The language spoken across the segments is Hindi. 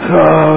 दो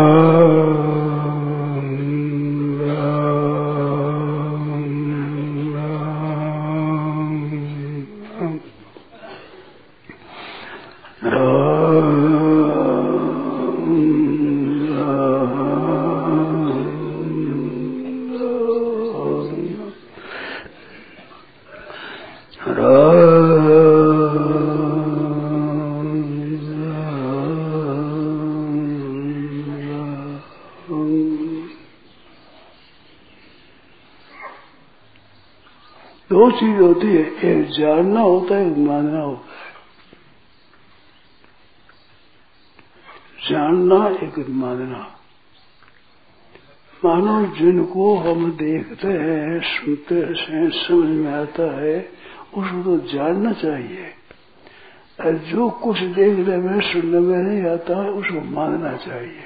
चीज़ होती है, एक जानना होता है, एक मानना होता है। जानना, एक मानना। मानो जिनको हम देखते हैं, सुनते हैं, समझ में आता है, उसको तो जानना चाहिए। और जो कुछ देखने में, सुनने में नहीं आता है उसको मानना चाहिए।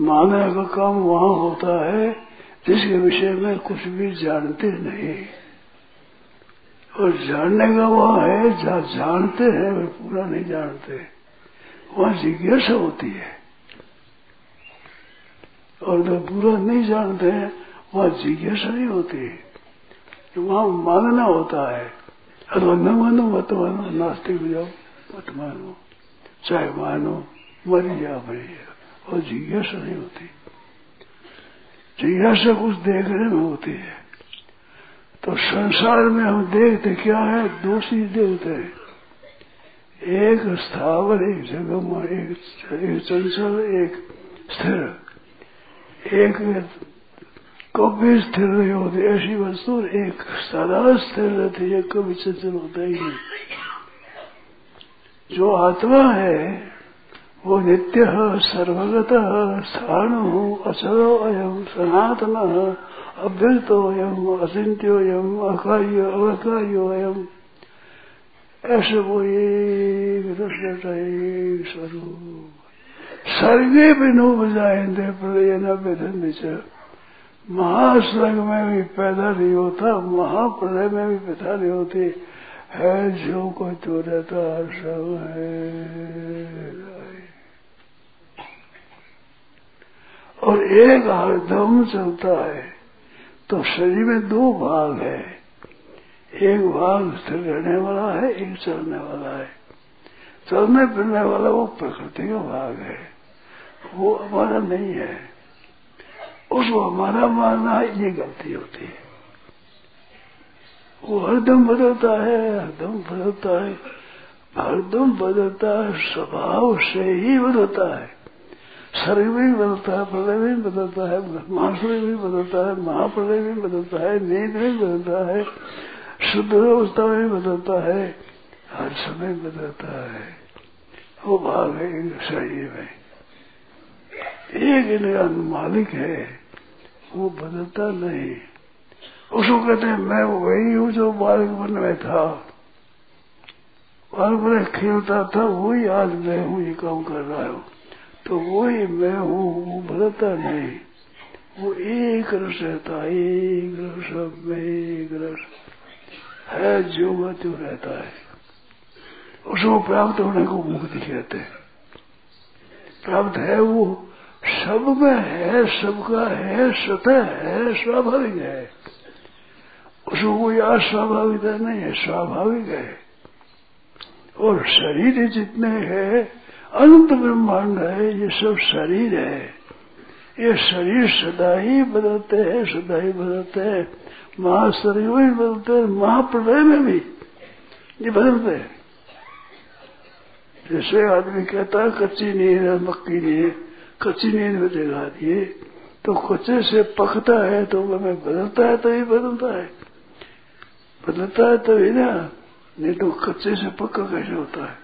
मानने का काम वहाँ होता है जिसके विषय में कुछ भी जानते नहीं। और जानने का वह है, जहाँ जानते हैं, वे पूरा नहीं जानते। वहाँ जिज्ञासा होती है। और जो पूरा नहीं जानते हैं, वहाँ जिज्ञासा नहीं होती है। वहाँ मानना होता है। अथवा न मानो, मत मानो, नास्तिक हो जाओ, मत मानो। चाहे मानो, मरी जा मरी जा और जिज्ञासा नहीं होती। जिज्ञासा कुछ देखने में होती है। तो संसार में हम देखते क्या है? दो चीज़ देखते हैं। एक स्थावर, एक एक एक चंचल, एक स्थिर। एक कभी स्थिर नहीं होती, ऐसी वस्तु एक सदा स्थिर रहती है, कभी चंचल होता ही नहीं। जो आत्मा है वो नित्य सर्वगत स्थाणु अचलो अयम सनातन अभ्यर्थो अयम अचिंत्योयम अकार्य, अवकार्यो अयम ऐसे वो एक स्वरूप। सर्वे भी नो बजाएँगे प्रलय न बेधन महास्वर्ग में भी पैदा नहीं होता महाप्रलय में भी पैदा नहीं होती है जो कोई तो रहता सब है। और एक हरदम चलता है तो शरीर में दो भाग है। एक भाग स्थिर रहने वाला है, एक चलने वाला है। चलने फिरने वाला वो प्रकृति का भाग है। वो हमारा नहीं है। उसको हमारा मानना ये गलती होती है। वो हरदम बदलता है, हरदम बदलता है। हरदम बदलता है, स्वभाव से ही बदलता है। शरीर भी बदलता है, प्रलय भी बदलता है मानसूरी भी बदलता है, महाप्रलय भी बदलता है, नींद भी बदलता है, शुद्ध अवस्था में बदलता है, हर समय बदलता है। वो भाग है शरीर में। एक इनका मालिक है, वो बदलता नहीं। उसको कहते हैं, मैं वही हूँ जो बालक बन में था। बालक बन खेलता था, वही आज मैं हूँ, ये काम कर रहा हूँ। तो वही मैं हूँ वो बदलता नहीं। वो एक रस रहता है एक रस में, एक रस है जो वह रहता है। उसको प्राप्त होने को मुक्ति कहते हैं। प्राप्त है वो सब में है, सबका है स्वतः है, स्वाभाविक है। उसको कोई अस्वाभाविकता नहीं है, स्वाभाविक है। और शरीर जितने हैं अनंत ब्रह्मांड है, ये सब शरीर है। ये शरीर सदा ही बदलते हैं सदा ही बदलते हैं। महाशरीर में भी बदलते हैं, महाप्रलय में भी ये बदलते हैं। जैसे आदमी कहता है, कच्ची नींद है मक्की नींद कच्ची नींद में जगा दिए तो कच्चे से पकता है तो हमें बदलता है तो ही बदलता है। बदलता है तो ही ना, नहीं तो कच्चे से पक्का कैसे होता है?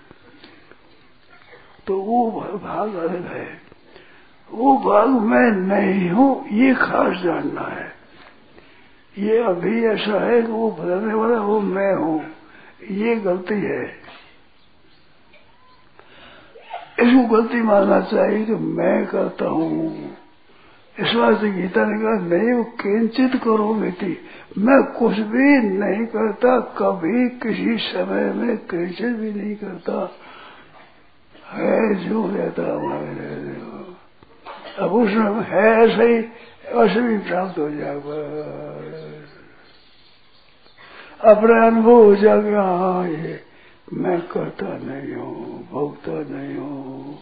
तो वो भाग अलग है। वो भाग मैं नहीं हूँ, ये खास जानना है। ये अभी ऐसा है कि वो बदलने वाला वो मैं हूँ। ये गलती है। इसको गलती मानना चाहिए कि मैं करता हूँ। इस वास्ते गीता ने कहा, नहीं, वो किंचित करो बेटी। मैं कुछ भी नहीं करता, कभी किसी समय में किंचित भी नहीं करता। है जो रहता हमारे अब उसमें है ऐसे ही ऐसे भी प्राप्त हो। जाएगा अपने अनुभव हो जाएगा हाँ ये मैं करता नहीं हूँ भोगता नहीं हूँ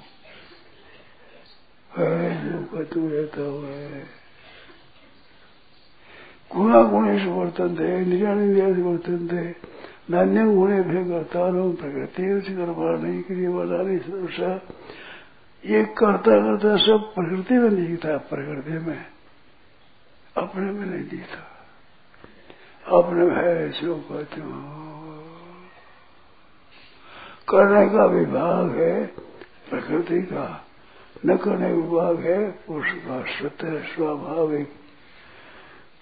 है जो कतु रहता हुआ है गुणा गुणेश वर्तन थे निरानिंद्रिया वर्तन थे नान्य गुणे भे करता प्रकृति क्रिय वाला नहीं ये करता करता सब प्रकृति में दिखता प्रकृति में अपने में नहीं दिखता अपने में है जो कहते करने का विभाग है प्रकृति का, न करने का विभाग है पुरुष का सत्य, स्वाभाविक।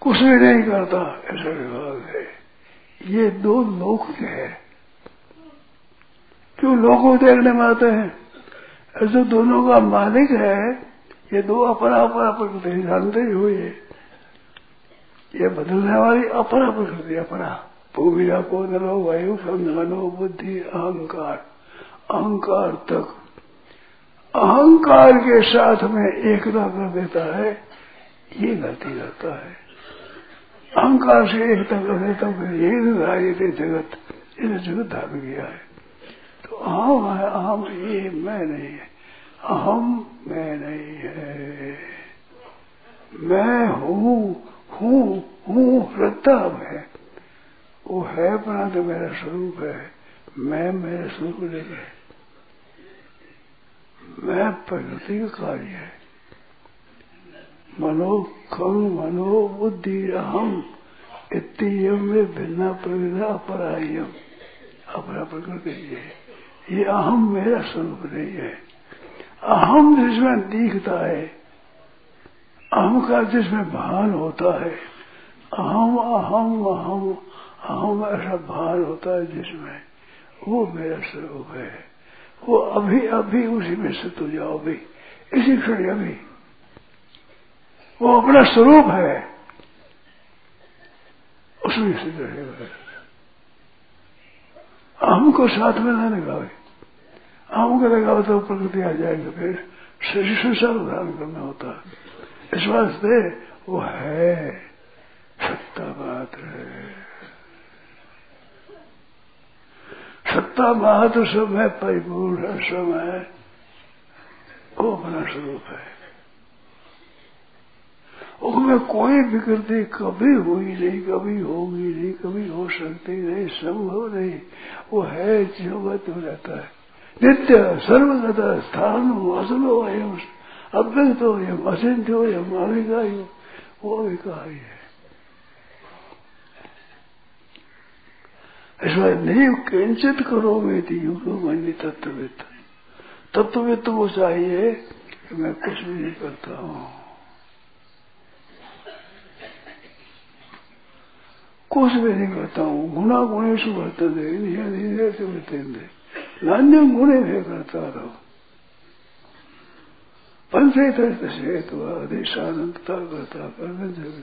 कुछ भी नहीं करता, ऐसा विभाग है। ये दो लोक है। क्यों लोगों देखने में आते हैं। ऐसे दोनों का मालिक है, ये दो अपना अपना प्रकृति जानते ही हुए। ये बदलने वाली अपरा प्रकृति अपरा भूमिया को नलो वायु, संधानो, बुद्धि, अहंकार। अहंकार तक। अहंकार के साथ में एकता कर देता है, ये गलती करता है। अहंकार से एकता कर देता हूँ ये थे जगत। इन्हें जगत धारण गया है। तो अहम है, अहम ये मैं नहीं है। अहम मैं नहीं है। मैं हूँ हूँ हूँ रत्ता है। वो है अपना तो मेरा स्वरूप है। मैं मेरे स्वरूप नहीं है। मैं प्रकृति का कार्य है। मनो खम मनो बुद्धि अहम इतम में भिन्ना प्रविधा अपरायम अपरा प्रकृति है ये अहम मेरा स्वरूप नहीं है। अहम जिसमें दिखता है अहम का जिसमें भान होता है अहम अहम अहम अहम ऐसा भान होता है जिसमें वो मेरा स्वरूप है। वो अभी अभी उसी में से तो जाओ अभी। इसी क्षण अभी वो अपना स्वरूप है। उसमें स्थित रहेगा अहम को साथ में न लगावे। अहम को लगावे तो प्रकृति आ जाएगी, फिर शरीर संसार धारण करना होता है। इस वास्ते वो है। सत्ता मात्र है। सत्ता मात्र सब है, परिपूर्ण है सब है। वो अपना स्वरूप है। उसमें कोई विकृति कभी हुई नहीं, कभी होगी नहीं, कभी हो सकती नहीं, संभव नहीं। वो है जगत में रहता है। नित्य, सर्वगत स्थान असलो अयम अव्यक्त हो यम असिंध हो यम अविकारी हो वो अविकारी है। इसलिए नहीं, किंचित करो मेरी युग मनी तत्वित तत्वित वो चाहिए कि मैं कुछ भी नहीं करता हूँ कुछ भी नहीं करता हूँ गुणा गुणेश वर्तते धीरे से वर्तते नान्य गुणे भी करता रहो पंचेत हेतु आदेशानंदता करता करने जब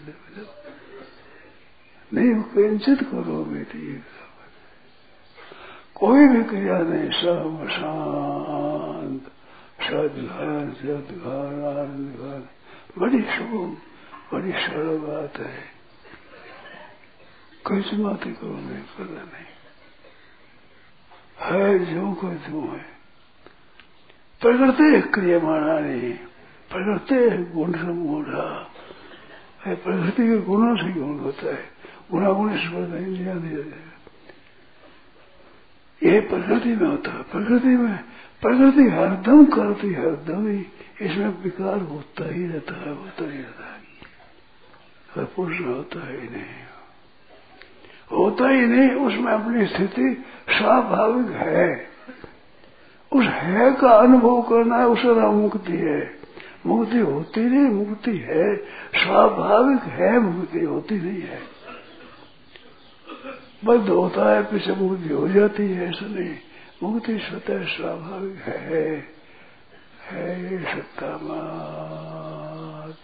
नहीं किंचित करो बेटी कोई भी क्रिया नहीं सब शांत सदघर सदघर आनंद बड़ी शुभ बड़ी सरल बात है कैसे बातें करो नहीं करना नहीं। है जो को जो है। प्रकृति क्रियमाणा नहीं प्रकृति गुण समूढ़ा है प्रकृति के गुणों से गुण होता है। गुणा गुण ईश्वर नहीं दिया दिया ये प्रकृति में होता है। प्रकृति में, प्रकृति हरदम करती, हरदम ही इसमें विकार होता ही रहता है, होता ही रहता है। पुरुष होता ही नहीं। होता ही नहीं, उसमें अपनी स्थिति स्वाभाविक है। उस है का अनुभव करना है उसका मुक्ति है। मुक्ति होती नहीं, मुक्ति है। स्वाभाविक है, मुक्ति होती नहीं है। बद्ध होता है पीछे मुक्ति हो जाती है, ऐसा नहीं। मुक्ति स्वतः स्वाभाविक है। है सत्ता मात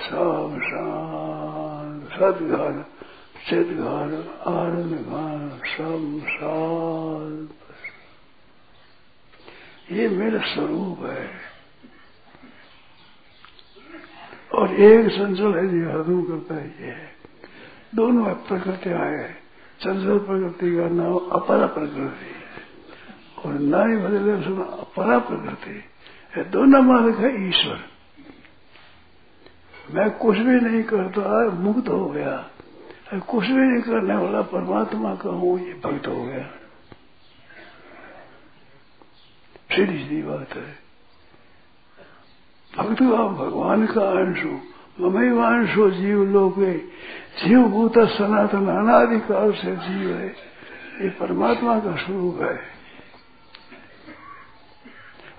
सब शांत सदघर चिदघर आनंद घन शम ये मेरा स्वरूप है। और एक संचल है जो हरदम करता है। ये दोनों प्रकृति आए चंचल प्रकृति का नाम अपरा प्रकृति और नारी बदले सुना अपरा प्रकृति है। दोनों मालिक है ईश्वर। मैं कुछ भी नहीं करता, मुक्त हो गया। कुछ भी नहीं करने वाला, परमात्मा का हूँ ये भक्त हो गया। सीधी सीधी बात है। भक्त भगवान का अंश हो ममई अंशो जीव लोग जीव भूत सनातन अनाधिकार से जीव है। ये परमात्मा का स्वरूप है।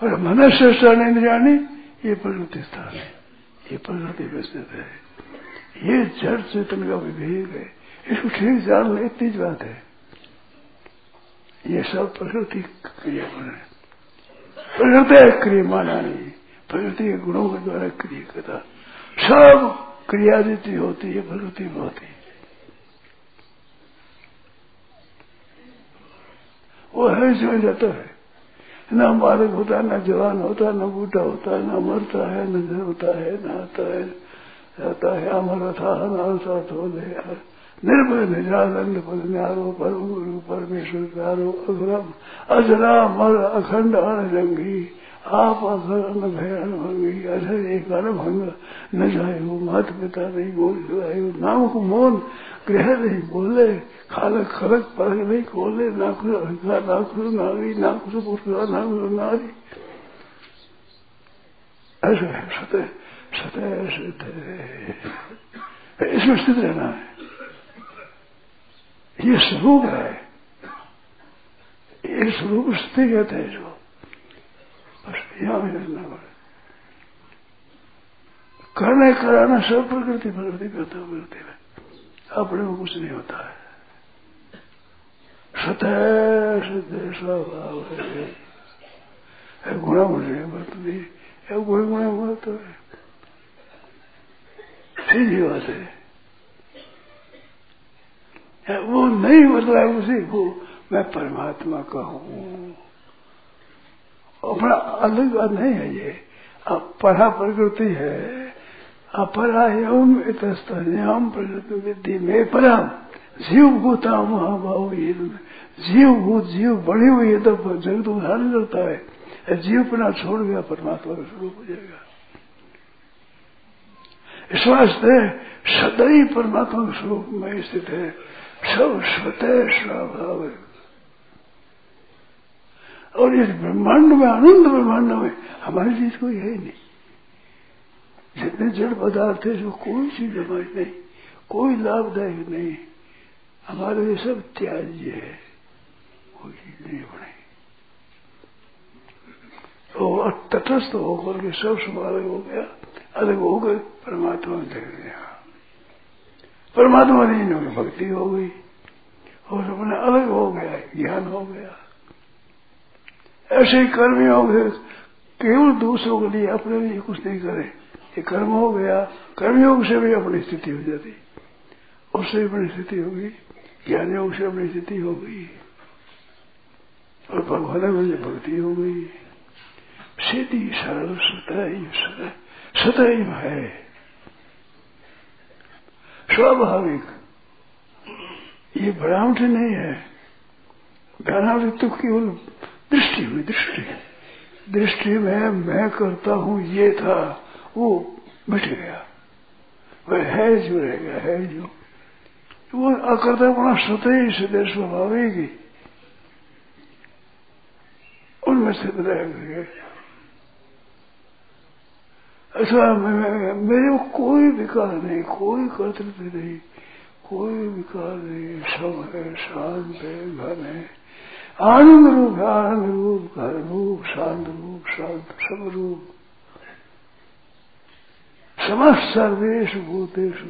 और मनुष्य इंद्रियाणी, ये प्रकृति स्थान है। ये प्रकृति में स्थित है। ये जड़ चेतन का विवेक है। इसको ठीक जान ले इतनी बात है। ये सब प्रकृति क्रिया है प्रकृति क्रिया माना नहीं। प्रकृति के गुणों के द्वारा क्रिया करता। सब क्रिया जितनी होती है, प्रकृति में होती वो है जो जाता है। न बालक होता है न जवान होता है न बूढ़ा होता है न मरता है, न घर होता है, न आता है। जाता है, अमर था नाथ हो। निर्भय निजानंद पद न्यारो परम गुरु परमेश्वर प्यारो अग्रम अजरा, मर, अखंड, अनजंगी। आप अखंड भयन भंगी अजर एक भंग न वो मात पिता नहीं, बोल जाए नाम को मोन। ग्रह नहीं बोले, खालक खलक परक नहीं खोले ना कुछ अहंकार ना कुछ नारी ना कुछ पुरुष ना नारी। ऐसा है, सत्य सतह सतह इसमें स्थित रहना है ये स्वरूप है ये स्वरूप स्थिति कहते हैं जो बस यहाँ में रहना पड़े करने कराना सब प्रकृति प्रकृति करता प्रकृति में अपने में कुछ नहीं होता है सतह सत्य स्वभाव है गुणा मुझे बरतती है गुण गुणा बरत है सीधी बात है। वो नहीं बदला उसी को, मैं परमात्मा का हूँ। अपना अलग नहीं है ये। अपरा प्रकृति है अपरा एवं इतस्तम प्रकृति में परम। जीव भूता महाभाव जीव भूत, जीव बड़ी हुई है तो जगत उदाहरण करता है। जीव अपना छोड़ गया, परमात्मा का स्वरूप हो जाएगा। इस वास्ते सदैव परमात्मा के स्वरूप में स्थित है। सब स्वतः स्वभाव है और इस ब्रह्मांड में आनंद ब्रह्मांड में हमारी चीज़ कोई है नहीं। जितने जड़ पदार्थ है जो कोई चीज़ हमारी नहीं, कोई लाभदायक नहीं। हमारे लिए सब त्याज्य है। कोई चीज़ नहीं बने। तो तटस्थ होकर के सब अलग हो गया। अलग हो गए, परमात्मा देख दिया। परमात्मा नहीं इन्होंने भक्ति हो गई, और अपने अलग हो गया, ज्ञान हो गया। ऐसे ही कर्मी हो गए केवल दूसरों के लिए अपने लिए कुछ नहीं करे। ये कर्म हो गया कर्मयोग से भी अपनी स्थिति हो जाती। उससे अपनी स्थिति होगी ज्ञान योग से अपनी स्थिति हो गई और भगवान में भक्ति हो गई सीधी सरल। सतह सदैव है। स्वाभाविक। ये भ्रांत नहीं है। भ्रांत तो केवल दृष्टि हुई दृष्टि। दृष्टि में मैं करता हूँ ये था, वो मिट गया। वह है जो रह गया, है जो। वो अकर्ता अपना स्वतः सदैव स्वाभाविक ही उनमें से रह गए ऐसा मेरे कोई विकार नहीं, कोई कर्तव्य नहीं, कोई विकार नहीं। सब है, शांत है घन है। आनंद रूप है आनंद रूप घर रूप, शांत रूप, शांत, सब रूप। समस्त सर्वेश भूतेषु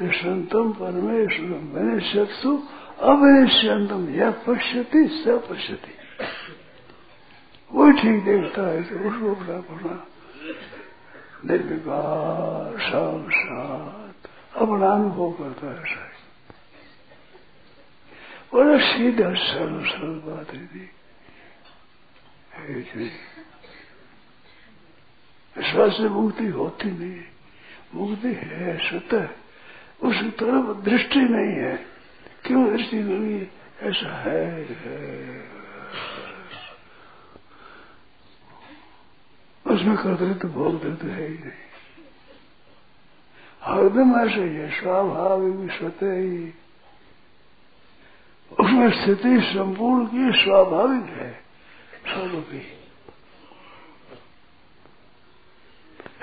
संतम परमेश्वर मनुष्यु अवनिष्यंतम यह पश्यति, स पश्यति। वो ठीक देखता है तो उसको बड़ा पढ़ना निर्विकार साक्षात अपना अनुभव करता है शायद बड़ा सीधा सरल सरल बात है श्वास से मुक्ति होती नहीं। मुक्ति है स्वतः उस तरफ़ दृष्टि नहीं है। क्यों दृष्टि नहीं? ऐसा है, है। उसमें कर्तृत्व देते है ही नहीं। हरदम ऐसे ही है, स्वाभाविक स्वतः ही। उसमें स्थिति संपूर्ण की स्वाभाविक है की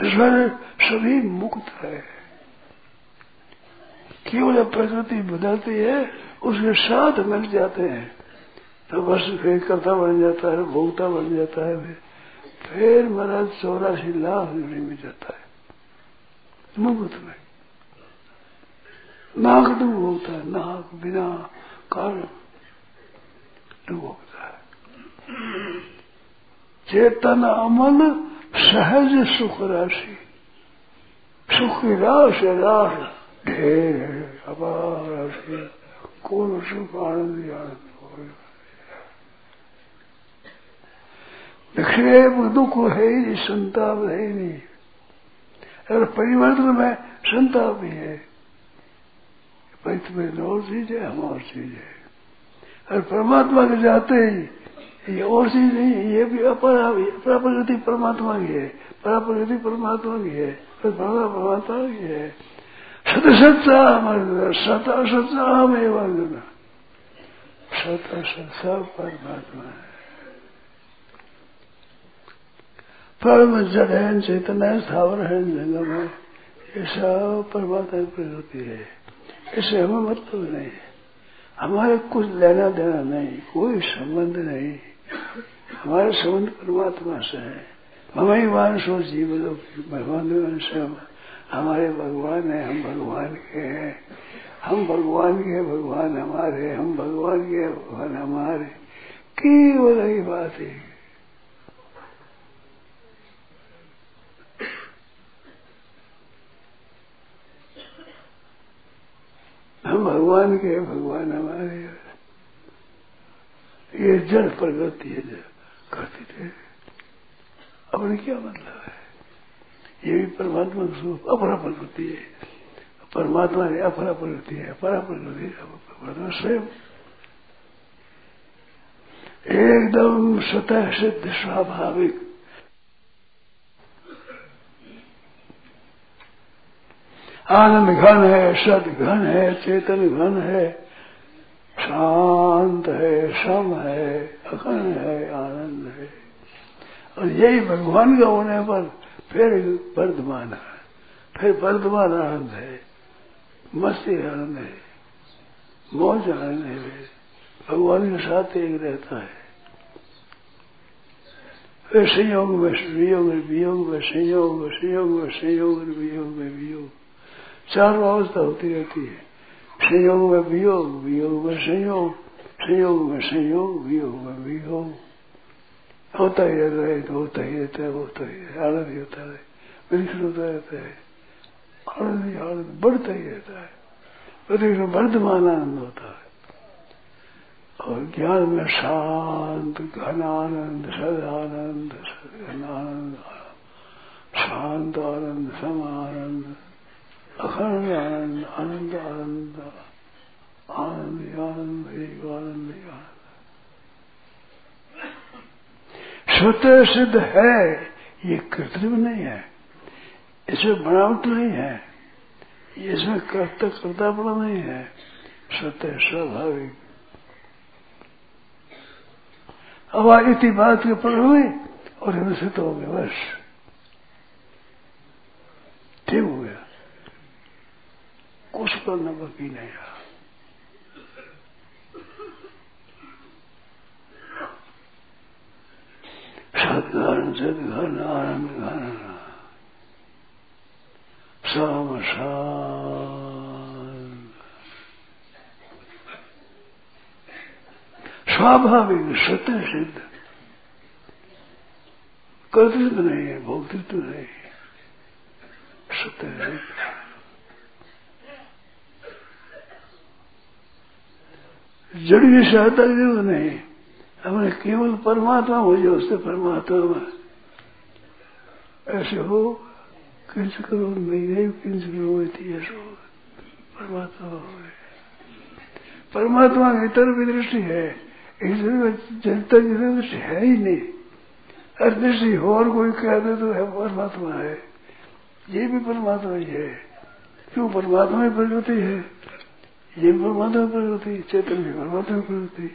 ईश्वर सभी मुक्त है। केवल प्रकृति बदलती है, उसके साथ मिल जाते हैं तो बस फिर कर्ता बन जाता है भोगता बन जाता है फिर महाराज चौरासी लाख नहीं में जाता है। मुक्त में। नाक डूब होता है नाक बिना कारण डूब होता है। चेतन अमन सहज सुख राशि। सुख राश राश ढेर है, अपार राशि। कौन सुख आनंद आनंद हो? विक्षेप दुख है ही नहीं, संताप है ही नहीं। अगर परिवर्तन में संताप भी है, परिवर्तन और चीज़ है, हम और चीज़ है। और परमात्मा के जाते ही, ये और चीज़ नहीं है ये भी अपरा प्रकृति परमात्मा की है प्रकृति परमात्मा की है परमात्मा की है। सत सच्चा हमारे सत असत्ता हमें सत असत सब परमात्मा है। परम जड़ है, चेतन है, स्थावर है, जंगम है। ये सब परमात्मा की प्रकृति है। इससे हमें मतलब नहीं हमारे कुछ लेना देना नहीं, कोई संबंध नहीं। हमारे संबंध परमात्मा से है। हमारी वांशो जीव लोग, भगवान से हमारे भगवान है, हम भगवान के हैं। हम भगवान के भगवान हमारे हम भगवान के भगवान हमारे केवल ही बात है। हम भगवान के, भगवान हमारे ये जड़ प्रगति है करते थे अपने क्या मतलब है? ये भी परमात्मा का स्वरूप, अपरा प्रकृति है। परमात्मा ने अपरा प्रकृति है, अपरा प्रकृति परमात्मा स्वयं। एकदम स्वतः सिद्ध, स्वाभाविक। आनंद घन है, सद घन है, चेतन घन है। शांत है, सम है, अखंड है, आनंद है। और यही भगवान का होने पर फिर वर्धमान है। फिर वर्धमान आनंद है। मस्ती आनंद है। मौज आनंद है। भगवान के साथ एक रहता है। फिर संयोग में वियोग में संयोग संयोग में संयोग, वियोग में वियोग। चारों अवस्था होती रहती है। संयोग में वियोग वियोग में संयोग संयोग में संयोग, वियोग में वियोग। होता ही रहता है होता ही रहता है, होता ही आनंद ही होता है विकसित होता रहता है। आनंद ही आनंद, बढ़ता ही रहता है। प्रतिक्षण वर्धमान आनंद होता है। और ज्ञान में शांत, घन आनंद, सद आनंद, सद घन आनंद, शांत आनंद, सम आनंद। अखंड आनंद आनंद आनंद आनंद आनंद आनंद स्वतः सिद्ध है, ये कृत्रिम नहीं है। इसमें बनावट नहीं है। इसमें कर्ता करता बड़ा नहीं है। स्वतः स्वाभाविक। अब इतनी बात के पढ़ हुई और इनसे तो हो गए बस। ठीक। हो कुछ करना बाकी नहीं रहा। सदघन सदघन आनंद घन सम स्वाभाविक सत्य सिद्ध। कर्तृत्व नहीं है, भोक्तृत्व नहीं सत्य सिद्ध। जड़ सहायता की ज़रूरत नहीं। हमने केवल परमात्मा हो जाए उससे परमात्मा में ऐसे हो, किंच करो नहीं किंच करो ऐसो परमात्मा हो परमात्मा की तरफ़ दृष्टि है इस जनता की दृष्टि है ही नहीं। हर दृष्टि हो और कोई कह दे तो है, परमात्मा है। ये भी परमात्मा ही है। क्यों? परमात्मा ही प्रकृति है। ये परमात्मा प्रकृति चेतन भी परमात्मा प्रकृति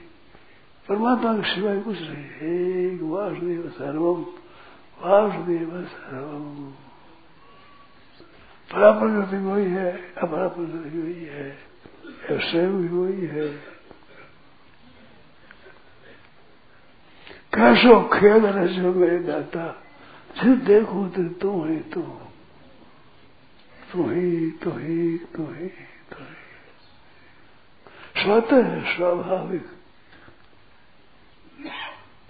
परमात्मा के सिवाय कुछ नहीं। एक वासुदेव सर्वम वासुदेव सर्वम परा प्रकृति वही है अपरा प्रकृति वही है स्वयं भी वही है। कैसो खेल रजो मेरे दाता जो देखो तो तू ही तू। तू ही तू ही तू ही तू ही। स्वतः स्वाभाविक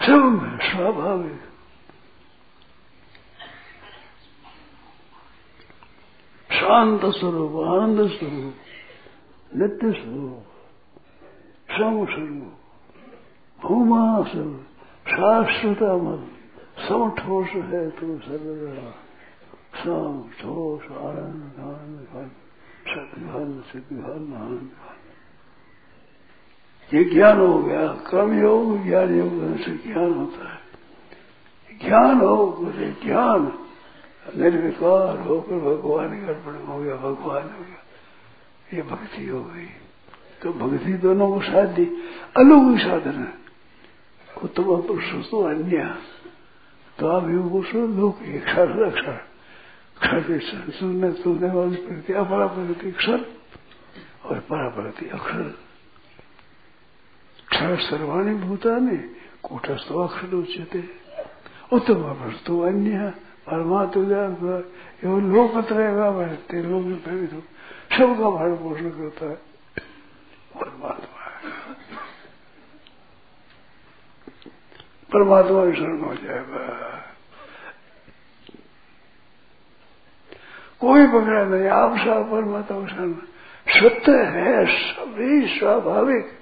सब में स्वाभाविक शांत स्वरूप आनंद स्वरूप नित्य स्वरूप सम स्वरूप भूमा स्वरूप शाश्वत अमल सम ठोस है तो सर्वदा सम ठोस आनंद आनंद घन सतघन सिद्धघन आनंद ये ज्ञान हो गया कर्म योग ज्ञान योग से ज्ञान होता है। ज्ञान हो ज्ञान। निर्विकार होकर भगवान का अर्पण हो गया, भगवान हो गया। ये भक्ति हो गई। तो भक्ति दोनों को साधी अलौकिक साधन है। कुतुब पुरुष तो अन्य। तो आप यू पुरुषो लोग अक्षर अक्षर अक्षर सुनने सुनने वाली प्रकृति अपरा प्रकृति अक्षर और परा प्रकृति अक्षर क्षर सर्वाणी भूतानि, कूटस्थो अक्षर उच्यते उत्तम वस्तु अन्य परमात्मा वो लोकत रहेगा बैठते लोग तो सबका भरण पोषण करता है परमात्मा। परमात्मा भी शरण हो जाएगा। कोई पकड़ा नहीं आप सब परमात्मा शरण सत्य है, सभी स्वाभाविक।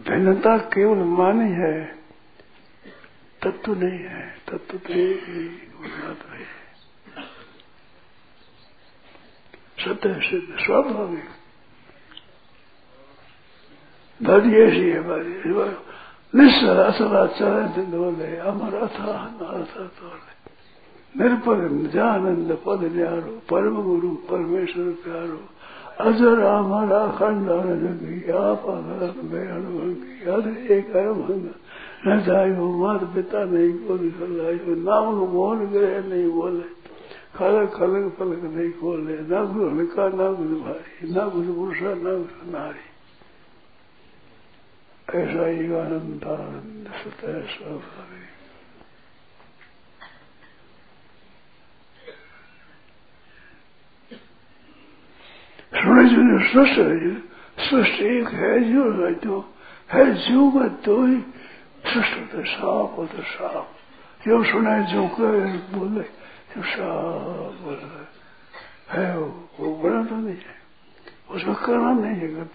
भिन्नता केवल मानी है तत्व नहीं है, तत्व तो उन्नत है। सत्य सिद्ध, स्वाभाविक। धड़ी ऐसी है हमारी निश्चल असलाचरण बोले अमर अथा नाथ तोले निरपद, निजानंद, पद न्यारो, परम गुरु, परमेश्वर प्यारो। अजर हमारा खंड आप एक अरम न जायो मात पिता नहीं बोल लायो नाम मोहन ग्रह नहीं बोले। खलक खलक पलक नहीं खोले न कुछ हल्का न कुछ भारी न कुछ पुरुषा न कुछ नारी। ऐसा ही आनंद आनंद सतह स्वाभाविक सुने जो सृष्टि है सृष्टि एक है जो है जो है जीव में दो ही सृष्टि होते साफ़ होते साफ़ जो सुने जो कहे बोले जो साफ़ बोले है वो वो बड़ा तो नहीं है उसमें करना नहीं है गलत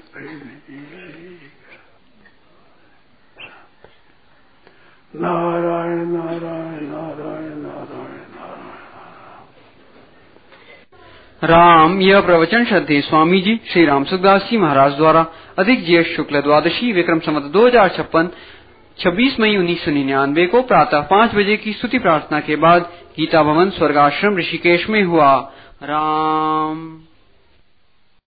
नारायण नारायण नारायण नारायण राम, यह प्रवचन श्रद्धे स्वामी जी श्री राम सुखदास जी महाराज द्वारा। अधिक ज्येष्ठ शुक्ल द्वादशी, विक्रम संवत दो हज़ार छप्पन, छब्बीस मई उन्नीस सौ निन्यानवे को प्रातः पाँच बजे की स्तुति प्रार्थना के बाद गीता भवन, स्वर्गाश्रम, ऋषिकेश में हुआ। राम।